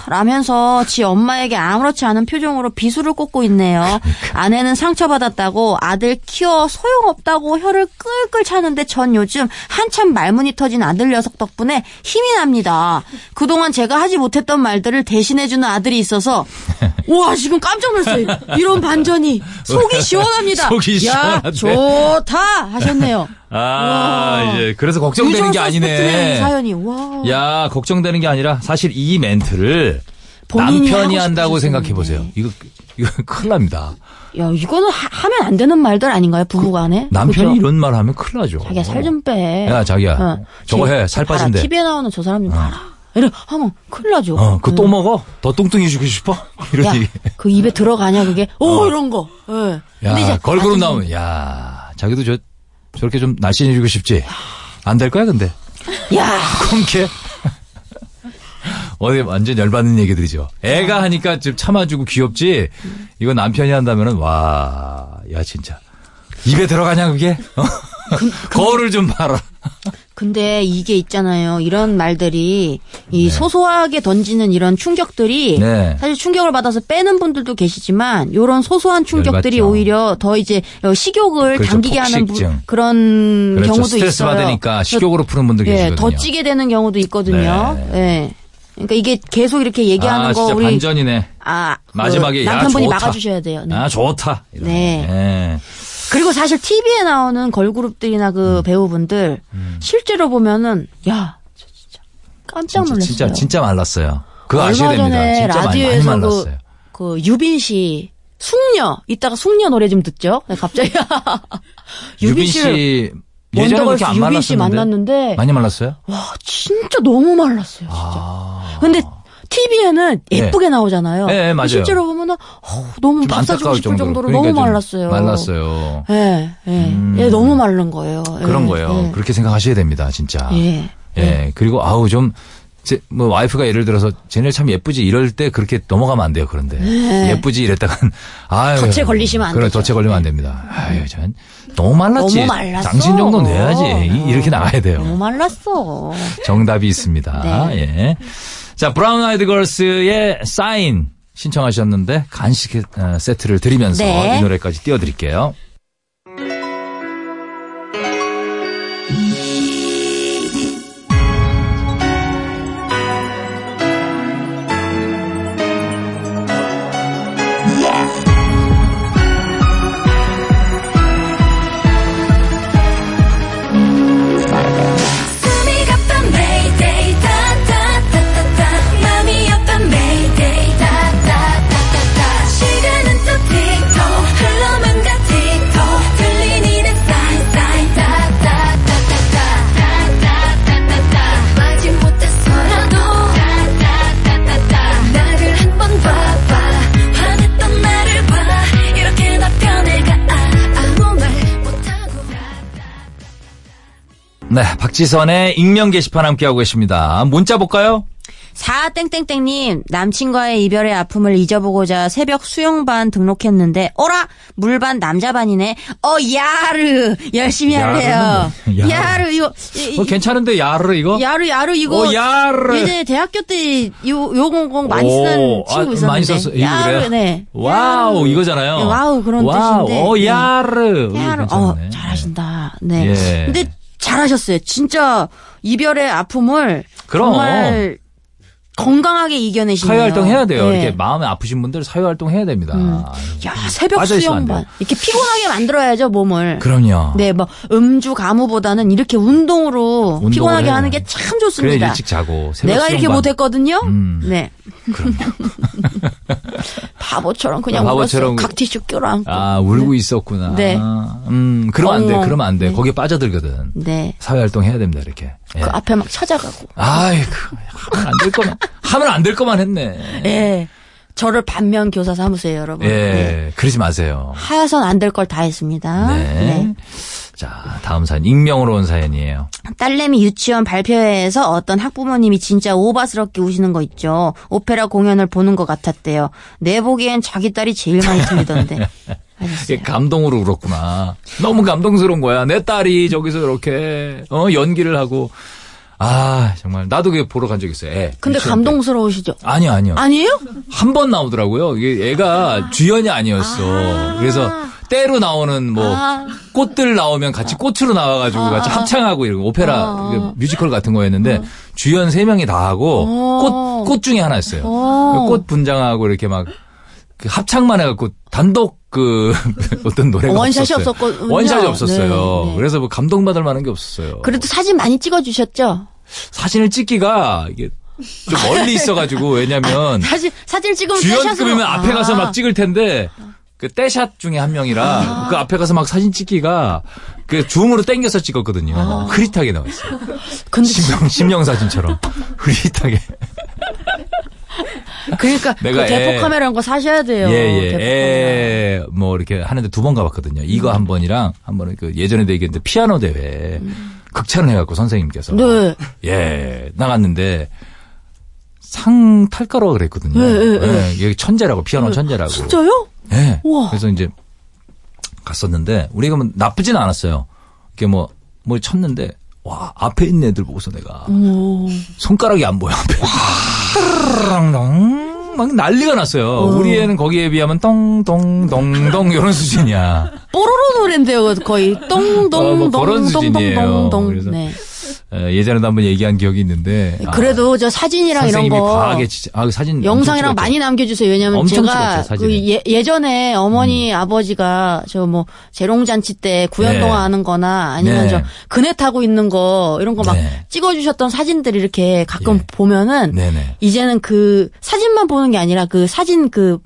라면서 지 엄마에게 아무렇지 않은 표정으로 비수를 꽂고 있네요. 아내는 상처받았다고 아들 키워 소용없다고 혀를 끌끌 차는데 전 요즘 한참 말문이 터진 아들 녀석 덕분에 힘이 납니다. 그동안 제가 하지 못했던 말들을 대신해주는 아들이 있어서 와 지금 깜짝 놀랐어요. 이런 반전이 속이 시원합니다. 속이 야 시원하네. 좋다 하셨네요. 아, 와. 이제 그래서 걱정되는 게 아니네. 사연이 와. 야, 걱정되는 게 아니라 사실 이 멘트를 남편이 한다고. 생각해 보세요. 이거 이거 큰일 납니다. 야, 이거는 하, 면안 되는 말들 아닌가요, 부부간에? 남편이 그죠? 이런 말 하면 큰일 나죠. 자기야, 살 좀 빼. 야, 자기야, 저거 해. 살 빠진대. TV에 나오는 저 사람 좀 봐라. 이래 하면 큰일 나죠. 어, 그거 또 응. 먹어? 더 뚱뚱해지고 싶어? 얘기. 그 입에 들어가냐, 그게? 오, 이런 거. 예. 야, 걸그룹 나오면, 야, 자기도 저, 저렇게 좀 날씬해지고 싶지? 안 될 거야, 근데. 야, 콩캐? 어디 완전 열받는 얘기들이죠. 애가 하니까 좀 참아주고 귀엽지. 이거 남편이 한다면은 와, 야 진짜 입에 들어가냐 그게? 어? 거울을 좀 봐라. 근데 이게 있잖아요. 이런 말들이 이 소소하게 던지는 이런 충격들이 네. 사실 충격을 받아서 빼는 분들도 계시지만 요런 소소한 충격들이 열받죠. 오히려 더 이제 식욕을 그렇죠. 당기게 하는 폭식증. 그런 그렇죠. 경우도 스트레스 있어요. 받으니까 식욕으로 푸는 분들 예, 계시거든요. 더 찌게 되는 경우도 있거든요. 네. 예. 그러니까 이게 계속 이렇게 얘기하는 아, 거 우리 반전이네. 아, 그 마지막에 야, 남편분이 좋다. 막아주셔야 돼요. 네. 아 좋다. 이러네. 그리고 사실 TV에 나오는 걸그룹들이나 그 음. 배우분들 실제로 보면은 야, 저 진짜 깜짝 진짜, 놀랐어요. 진짜 진짜 말랐어요. 그거 얼마 아셔야 됩니다. 전에 진짜 라디오에서 그. 그 유빈 씨 숙녀 이따가 숙녀 노래 좀 듣죠. 네, 갑자기 유빈 씨 예전에 그렇게 안 유빈 씨 만났는데 많이 말랐어요? 와 진짜 너무 말랐어요. 진짜. 아. 근데 TV에는 예쁘게 나오잖아요. 네, 네, 맞아요. 실제로 보면은 어, 너무 좀밥 사주고 싶을 정도로, 그러니까 너무 좀 말랐어요. 말랐어요. 예, 예, 음. 예, 너무 마른 거예요. 예, 그런 거예요. 예. 그렇게 생각하셔야 됩니다, 진짜. 예. 예. 그리고 아우 좀. 제, 뭐 와이프가 예를 들어서 쟤네 참 예쁘지 이럴 때 그렇게 넘어가면 안 돼요 그런데 예쁘지 이랬다간 아유 네. 덫에 걸리시면 안 그래 되죠. 덫에 걸리면 안 됩니다 아유 전 너무 말랐지 너무 말랐어. 당신 정도 내야지 이- 이렇게 나가야 돼요 너무 말랐어. 정답이 있습니다. 네. 예. 자, 브라운 아이드 걸스의 사인 신청하셨는데 간식 어, 세트를 드리면서 네. 이 노래까지 띄워드릴게요. 박지선의 익명 게시판 함께하고 계십니다. 문자 볼까요? 사땡땡땡님 남친과의 이별의 아픔을 잊어보고자 새벽 수영반 등록했는데 어라 물반 남자반이네 어 야르 열심히 할래요 뭐- 야르. 야르 이거 이- 어, 괜찮은데, 야르 이거? 야르 야르 이거 어, 야르. 예전에 대학교 때 요 요공공 많이 쓰는 오, 친구 아, 있었는데 많이 썼어. 야르 그래요? 네 와우, 야르. 이거잖아요. 네, 와우 그런 와우, 뜻인데 어, 네. 야르. 야르 이거 어. 잘하신다 네 예. 근데 잘하셨어요 진짜 이별의 아픔을 그럼. 정말 건강하게 이겨내시네요 사회 활동 해야 돼요. 네. 이렇게 마음이 아프신 분들 사회 활동 해야 됩니다. 야, 새벽 빠져있으면 안 수영반. 이렇게 피곤하게 만들어야죠, 몸을. 그럼요. 네, 뭐, 음주, 가무보다는 이렇게 운동으로 피곤하게 해요. 하는 게참 그래 좋습니다. 일찍 자고. 새벽 내가 이렇게. 못했거든요? 음. 네. 바보처럼 그냥 바보처럼 울었어요. 각티슈 껴안고. 아, 울고 있었구나. 네. 음, 그러면 안 돼. 그러면 안 돼. 네. 거기에 빠져들거든. 네. 사회활동 해야 됩니다, 이렇게. 예. 그 앞에 막 찾아가고. 아이고, 하면 안 될 거만, 하면 안 될 거만 했네. 예. 저를 반면 교사 삼으세요, 여러분. 예, 네. 그러지 마세요. 하여선 안 될 걸 다 했습니다. 네. 자, 다음 사연. 익명으로 온 사연이에요. 딸내미 유치원 발표회에서 어떤 학부모님이 진짜 오바스럽게 우시는 거 있죠. 오페라 공연을 보는 것 같았대요. 내 보기엔 자기 딸이 제일 많이 틀리던데. 이게 감동으로 울었구나. 너무 감동스러운 거야. 내 딸이 저기서 이렇게, 어, 연기를 하고. 아, 정말. 나도 그게 보러 간 적 있어요. 애. 근데. 감동스러우시죠? 아니요, 아니요. 아니에요? 한 번 나오더라고요. 이게 애가 주연이 아니었어. 그래서 때로 나오는 뭐 아. 꽃들 나오면 같이 꽃으로 나와가지고 같이 합창하고 이런 오페라 아. 뮤지컬 같은 거였는데 주연 세 명이 다 하고 어. 꽃, 꽃 중에 하나였어요. 어. 꽃 분장하고 이렇게 막그 합창만 해갖고 단독 그 어떤 노래가 원샷이 없었어요. 없었거든요. 원샷이 없었어요. 네, 네. 그래서 뭐 감동받을 만한 게 없었어요. 그래도 사진 많이 찍어주셨죠? 사진을 찍기가 이게 좀 멀리 있어가지고 왜냐면 사진, 사진 찍으면 주연급이면 떼샷으로- 앞에 가서 아. 막 찍을 텐데 그 떼샷 중에 한 명이라 그 앞에 가서 막 사진 찍기가 그 줌으로 땡겨서 찍었거든요. 아. 흐릿하게 나왔어요. 근데 심령, 심령 사진처럼 흐릿하게. 그러니까 내가 그 대포 애- 카메라인 거 사셔야 돼요. 예예. 애, 뭐 이렇게 하는데 두 번 가봤거든요. 이거 한 번이랑 한 번은 그 예전에도 얘기했는데 피아노 대회. 극찬을 해갖고 선생님께서. 네. 예, 나갔는데 상 탈까라 그랬거든요. 네, 네, 네. 예, 여기 천재라고, 피아노 천재라고. 진짜요? 예. 우와. 그래서 이제 갔었는데 우리가 뭐 나쁘진 않았어요. 이렇게 뭐, 뭐 쳤는데 와, 앞에 있는 애들 보고서 내가 오. 손가락이 안 보여, 앞에. 막 난리가 났어요. 우리 애는 거기에 비하면 똥똥똥똥 이런 수준이야. 뽀로로 노래인데요, 거의. 어, 뭐 그런 수준이에요. 똥 똥똥똥똥똥. 그래서 네. 에, 예전에도 한번 얘기한 기억이 있는데. 아, 그래도 저 사진이랑 이런 거. 과하게 진짜, 아, 그 사진. 영상이랑 많이 남겨주세요. 왜냐면 엄청 제가 찍었죠. 그 예, 예전에 어머니 아버지가 저 뭐 재롱잔치 때 구연동화 네. 하는 거나 아니면 네. 저 그네 타고 있는 거 이런 거막 네. 찍어주셨던 사진들 이렇게 가끔 예. 보면은 네네. 이제는 그 사진만 보는 게 아니라 그 사진 그,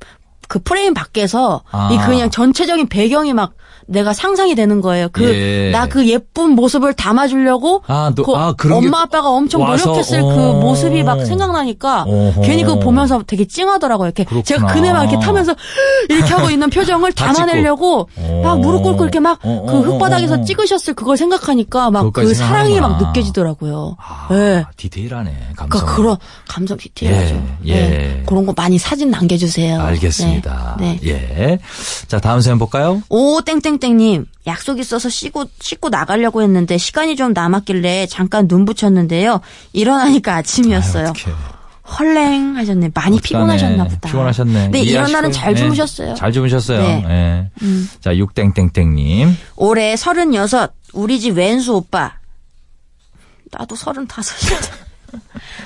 그 프레임 밖에서 아. 이 그냥 전체적인 배경이 막 내가 상상이 되는 거예요. 그, 예. 나그 예 쁜 모습을 담아주려고. 아, 너- 그 아, 엄마 아빠가 엄청 와서, 노력했을 그 어. 모습이 막 생각나니까 어허. 괜히 그거 보면서 되게 찡하더라고요. 이렇게 그렇구나. 제가 그네 막 이렇게 타면서 이렇게 하고 있는 표정을 다 담아내려고 찍고. 막 무릎 꿇고 이렇게 막그 어, 어, 어, 흙바닥에서 어. 찍으셨을 그걸 생각하니까 막 그 사랑이 막. 느껴지더라고요. 아, 네. 디테일하네. 감성. 그러니까 그런 감성 디테일하죠. 예, 예. 그런 거 많이 사진 남겨주세요. 알겠습니다. 네. 네. 예. 자, 다음 사연 볼까요? 오 땡땡 땡님 약속 있어서 씻고 씻고 나가려고 했는데 시간이 좀 남았길래 잠깐 눈 붙였는데요. 일어나니까 아침이었어요. 아유. 헐랭 하셨네. 많이 어떡하네. 피곤하셨나 보다. 피곤하셨네. 네, 이런 날은. 잘 네. 주무셨어요. 잘 주무셨어요. 네. 예. 음. 자, 육땡땡땡님. 올해 서른여섯 우리 집 왼수 오빠. 나도 서른다섯이야.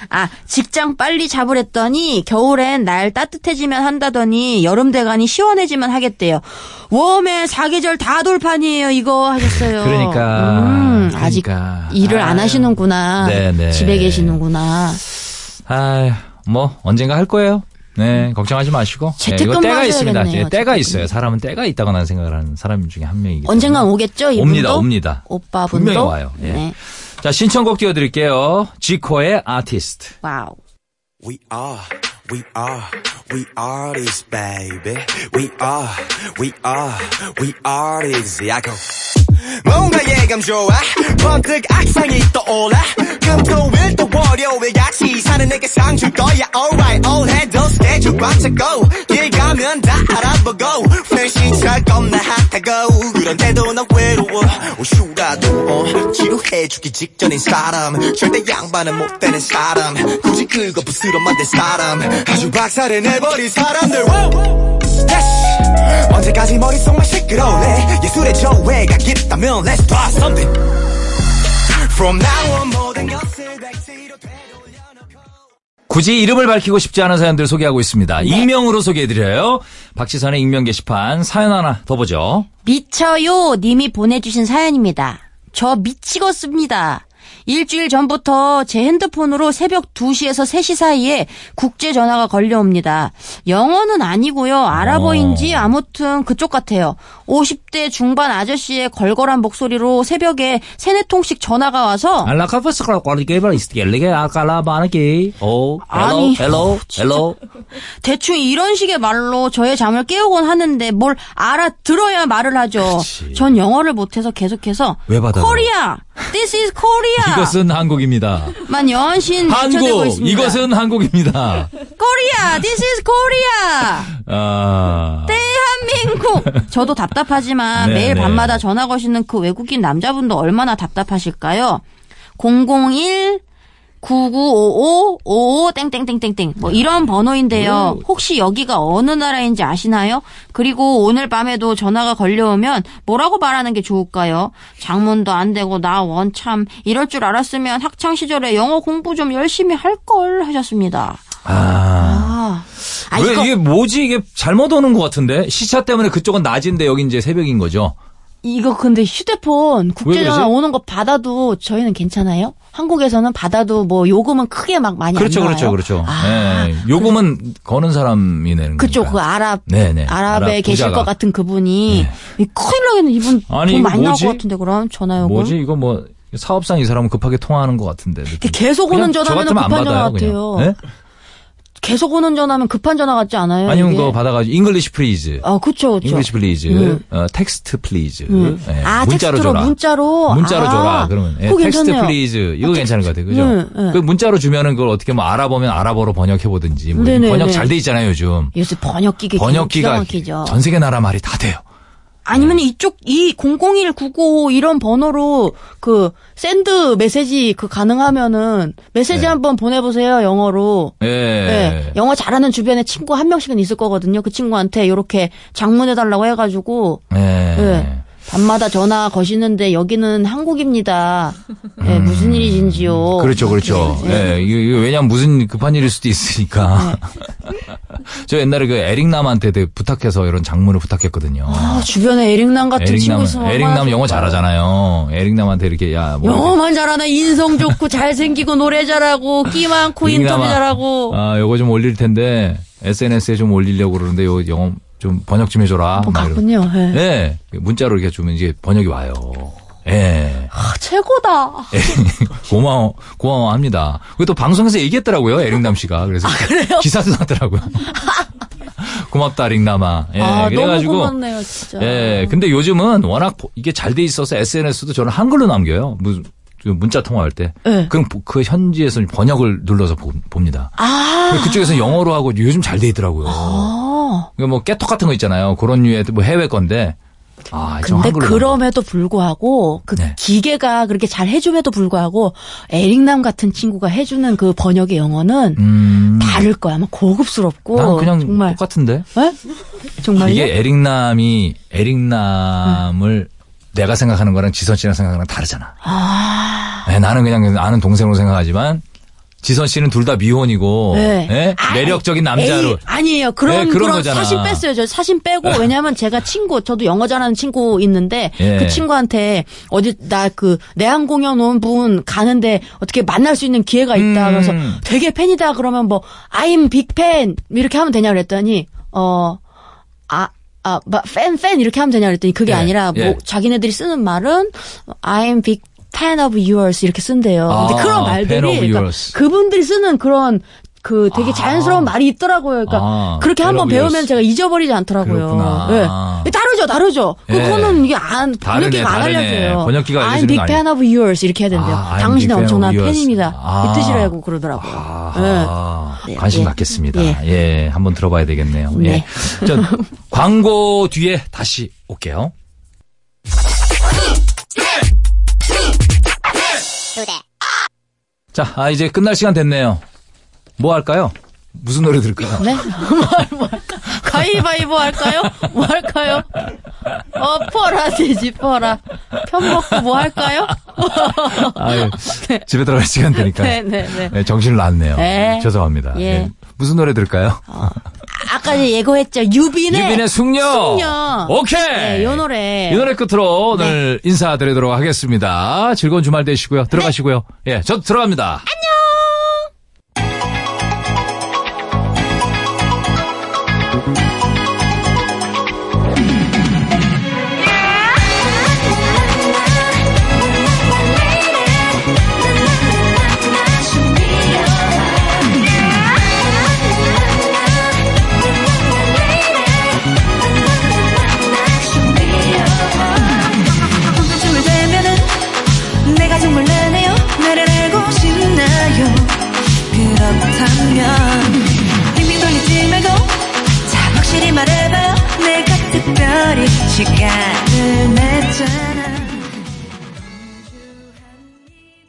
아, 직장 빨리 잡으랬더니 겨울엔 날 따뜻해지면 한다더니 여름 돼가니 시원해지면 하겠대요. 웜에 사계절 다 돌판이에요, 이거 하셨어요. 그러니까. 음, 아직 그러니까. 일을 안 아유. 하시는구나. 네, 네. 집에 계시는구나. 아, 뭐 언젠가 할 거예요. 네, 걱정하지 마시고. 네, 재택근무 이거 때가 있습니다. 예, 때가 재택근무. 있어요. 사람은 때가 있다고 나는 생각을 하는 사람 중에 한 명이기 때문에. 언젠간 오겠죠, 이분도? 옵니다, 옵니다. 오빠분도? 분명히 와요. 예. 네. 자, 신청곡 띄워드릴게요. 지코의 아티스트. 와우. We are, we are, we are this baby. We are, we are, we are this. I go. 뭔가 예감 좋아? 번뜩 악상이 떠올라? 금토일 또 월요일 같이 사는 내게 상 줄 거야. Alright all handle 스케줄 꽉 차고 길 가면 다 알아보고. 회시철 겁나 핫하고. 그런데도 난 외로워. 오슈라도 어, 지루해주기 직전인 사람. 절대 양반은 못 되는 사람. 굳이 긁어 부스러 만든 사람. 아주 박살을 내버린 사람들. Yes. 언제까지 머릿속만 예술의 조예가 있다면 Let's do something From now on 모든 것을 백지로 되돌려놓고 굳이 이름을 밝히고 싶지 않은 사연들 소개하고 있습니다. 익명으로 소개해드려요. 박지선의 익명 게시판 사연 하나 더 보죠. 미쳐요 님이 보내주신 사연입니다. 저 미치겠습니다. 일주일 전부터 제 핸드폰으로 새벽 2시에서 3시 사이에 국제 전화가 걸려옵니다. 영어는 아니고요. 아랍어인지 아무튼 그쪽 같아요. 50대 중반 아저씨의 걸걸한 목소리로 새벽에 세네 통씩 전화가 와서. 오, 아니, Hello. Hello. 대충 이런 식의 말로 저의 잠을 깨우곤 하는데 뭘 알아들어야 말을 하죠. 그렇지. 전 영어를 못해서 계속해서 왜 받아요? Korea, this is Korea. 이것은 한국입니다. 만 연신 한국. 이것은 한국입니다. 코리아, this is Korea. 아. 대한민국. 저도 답답하지만 네, 매일 네. 밤마다 전화 거시는 그 외국인 남자분도 얼마나 답답하실까요? 001 9955 55 땡땡땡땡땡 뭐 이런 번호인데요. 혹시 여기가 어느 나라인지 아시나요? 그리고 오늘 밤에도 전화가 걸려오면 뭐라고 말하는 게 좋을까요? 장문도 안 되고 나 원참 이럴 줄 알았으면 학창 시절에 영어 공부 좀 열심히 할 걸 하셨습니다. 아. 아, 아 왜 이거 이게 뭐지? 이게 잘못 오는 것 같은데? 시차 때문에 그쪽은 낮인데 여기 이제 새벽인 거죠? 이거 근데 휴대폰 국제전화? 오는 거 받아도 저희는 괜찮아요? 한국에서는 받아도 뭐 요금은 크게 막 많이 그렇죠, 안 나와요. 그렇죠, 그렇죠. 아, 예, 요금은 거는 사람이 내는 그쪽 그 거니까. 아랍 네네. 아랍에 아랍 계실 부자가. 것 같은 그분이 이 큰일 나겠네 이분 아니, 돈 많이 나올? 것 같은데 그럼 전화 요금 뭐지? 이거 뭐 사업상 이 사람은 급하게 통화하는 것 같은데. 계속 오는 전화면 급한 전화. 같아요. 네? 계속 오는 전화면 급한 전화 같지 않아요? 아니면? 그거 받아가지고 English please. 아, 그쵸, 그쵸. English please. 음. 어, text please. 음. 예, 아, 문자로 텍스트로, 줘라. 문자로? 문자로 아, 줘라. 그러면 예, 그거 텍스트 괜찮네요. Please. 이거 아, 괜찮은 것 같아요. 그죠? 네, 네. 그 문자로 주면은 그걸 어떻게 뭐 알아보면 아랍어로 번역해 보든지 뭐 네 네, 번역 네. 잘 돼 있잖아요, 요즘. 요새 번역기가 기가 번역기가. 전 세계 나라 말이 다 돼요. 아니면 이쪽 이 00199 이런 번호로 그 send message 그 가능하면은 메시지 네. 한번 보내보세요 영어로. 예. 네, 영어 잘하는 주변에 친구 한 명씩은 있을 거거든요. 그 친구한테 이렇게 장문해달라고 해가지고 예. 네. 밤마다 전화 거시는데 여기는 한국입니다. 네, 무슨 일이신지요? 그렇죠, 그렇죠. 네. 예, 이거, 이거 왜냐면 무슨 급한 일일 수도 있으니까. 저 옛날에 그 에릭남한테 되게 부탁해서 이런 장문을 부탁했거든요. 아, 주변에 에릭남 같은 친구 에릭남, 있으면 에릭남 영어? 잘하잖아요. 에릭남한테 이렇게, 야, 뭐. 영어만 잘하나 인성 좋고 잘생기고 노래 잘하고 끼 많고 인터뷰 잘하고 아, 요거 좀 올릴 텐데, SNS에 좀 올리려고 그러는데, 요 영어 좀 번역 좀 해줘라. 갔군요. 예. 예. 문자로 이렇게 주면 이게 번역이 와요. 예. 아, 최고다. 고마워, 고마워합니다. 그리고 또 방송에서 얘기했더라고요, 에릭남 씨가. 그래서 아, 기사도 나더라고요. 고맙다, 에릭남아. 예, 아, 그래가지고. 너무 고맙네요, 진짜. 예, 근데 요즘은 워낙 보- 이게 잘 돼 있어서 SNS도 저는 한글로 남겨요. 무슨 그 문자 통화할 때. 네. 그럼 보- 그 현지에서 번역을 눌러서 보- 봅니다. 아. 그쪽에서 영어로 하고 요즘 잘 돼 있더라고요. 아. 그러니까 뭐 깨톡 같은 거 있잖아요. 그런 류의 뭐 해외 건데. 아, 좀 근데 그럼에도 불구하고 그 네. 기계가 그렇게 잘 해줌에도 불구하고 에릭남 같은 친구가 해주는 그 번역의 영어는 음. 다를 거야. 아마 고급스럽고 난 그냥 정말 똑같은데. 에? 정말요? 이게 에릭남이 에릭남을 내가 생각하는 거랑 지선 씨랑 생각하는 거랑 다르잖아. 아. 네, 나는 그냥 아는 동생으로 생각하지만 지선 씨는 둘 다 미혼이고 네. 예? 아, 매력적인 남자로 에이, 아니에요. 그런 네, 그런 그런 거잖아. 사심 뺐어요. 저 사심 빼고 왜냐면 제가 친구 저도 영어 잘하는 친구 있는데 예. 그 친구한테 어디 나 그 내한 공연 온 분 가는데 어떻게 만날 수 있는 기회가 있다. 음. 그래서 되게 팬이다. 그러면 뭐 I'm big fan 이렇게 하면 되냐 그랬더니 어 아, 아, 팬, 팬, 이렇게 하면 되냐 그랬더니 그게 예, 아니라 뭐 예. 자기네들이 쓰는 말은 I'm big fan of yours 이렇게 쓴대요. 근데 아, 그런 fan 말들이 그러니까. 그분들이 쓰는 그런 그 되게 자연스러운 말이 있더라고요. 그러니까 아, 그렇게 한번 배우면. 제가 잊어버리지 않더라고요. 예. 다르죠, 다르죠. 예. 그거는 이게 안 번역기가 안. 알려줘요. 번역기가 I'm big 거 fan of yours 이렇게 해야 된대요. 아, fan 엄청난. 팬입니다. 아. 이 뜻이라고 그러더라고요. 아하, 네. 관심 예. 갖겠습니다. 예. 예. 한번 들어봐야 되겠네요. 네. 예. 저 광고 뒤에 다시 올게요. 자, 아, 이제 끝날 시간 됐네요. 뭐 할까요? 무슨 노래 들을까요? 네? 뭐, 뭐 할까? 가위바위보 할까요? 뭐 할까요? 어, 퍼라 퍼라. 편 먹고 뭐 할까요? 아유, 집에 들어갈 시간 되니까. 네, 네, 네. 네, 정신을 놨네요. 네. 죄송합니다. 예. 네. 무슨 노래 들을까요? 아까 이제 예고했죠. 유빈의. 유빈의 숙녀. 숙녀. 오케이. 네, 요 노래. 이 노래 끝으로 오늘 인사드리도록 하겠습니다. 즐거운 주말 되시고요. 들어가시고요. 예, 저 들어갑니다. 언제 시간을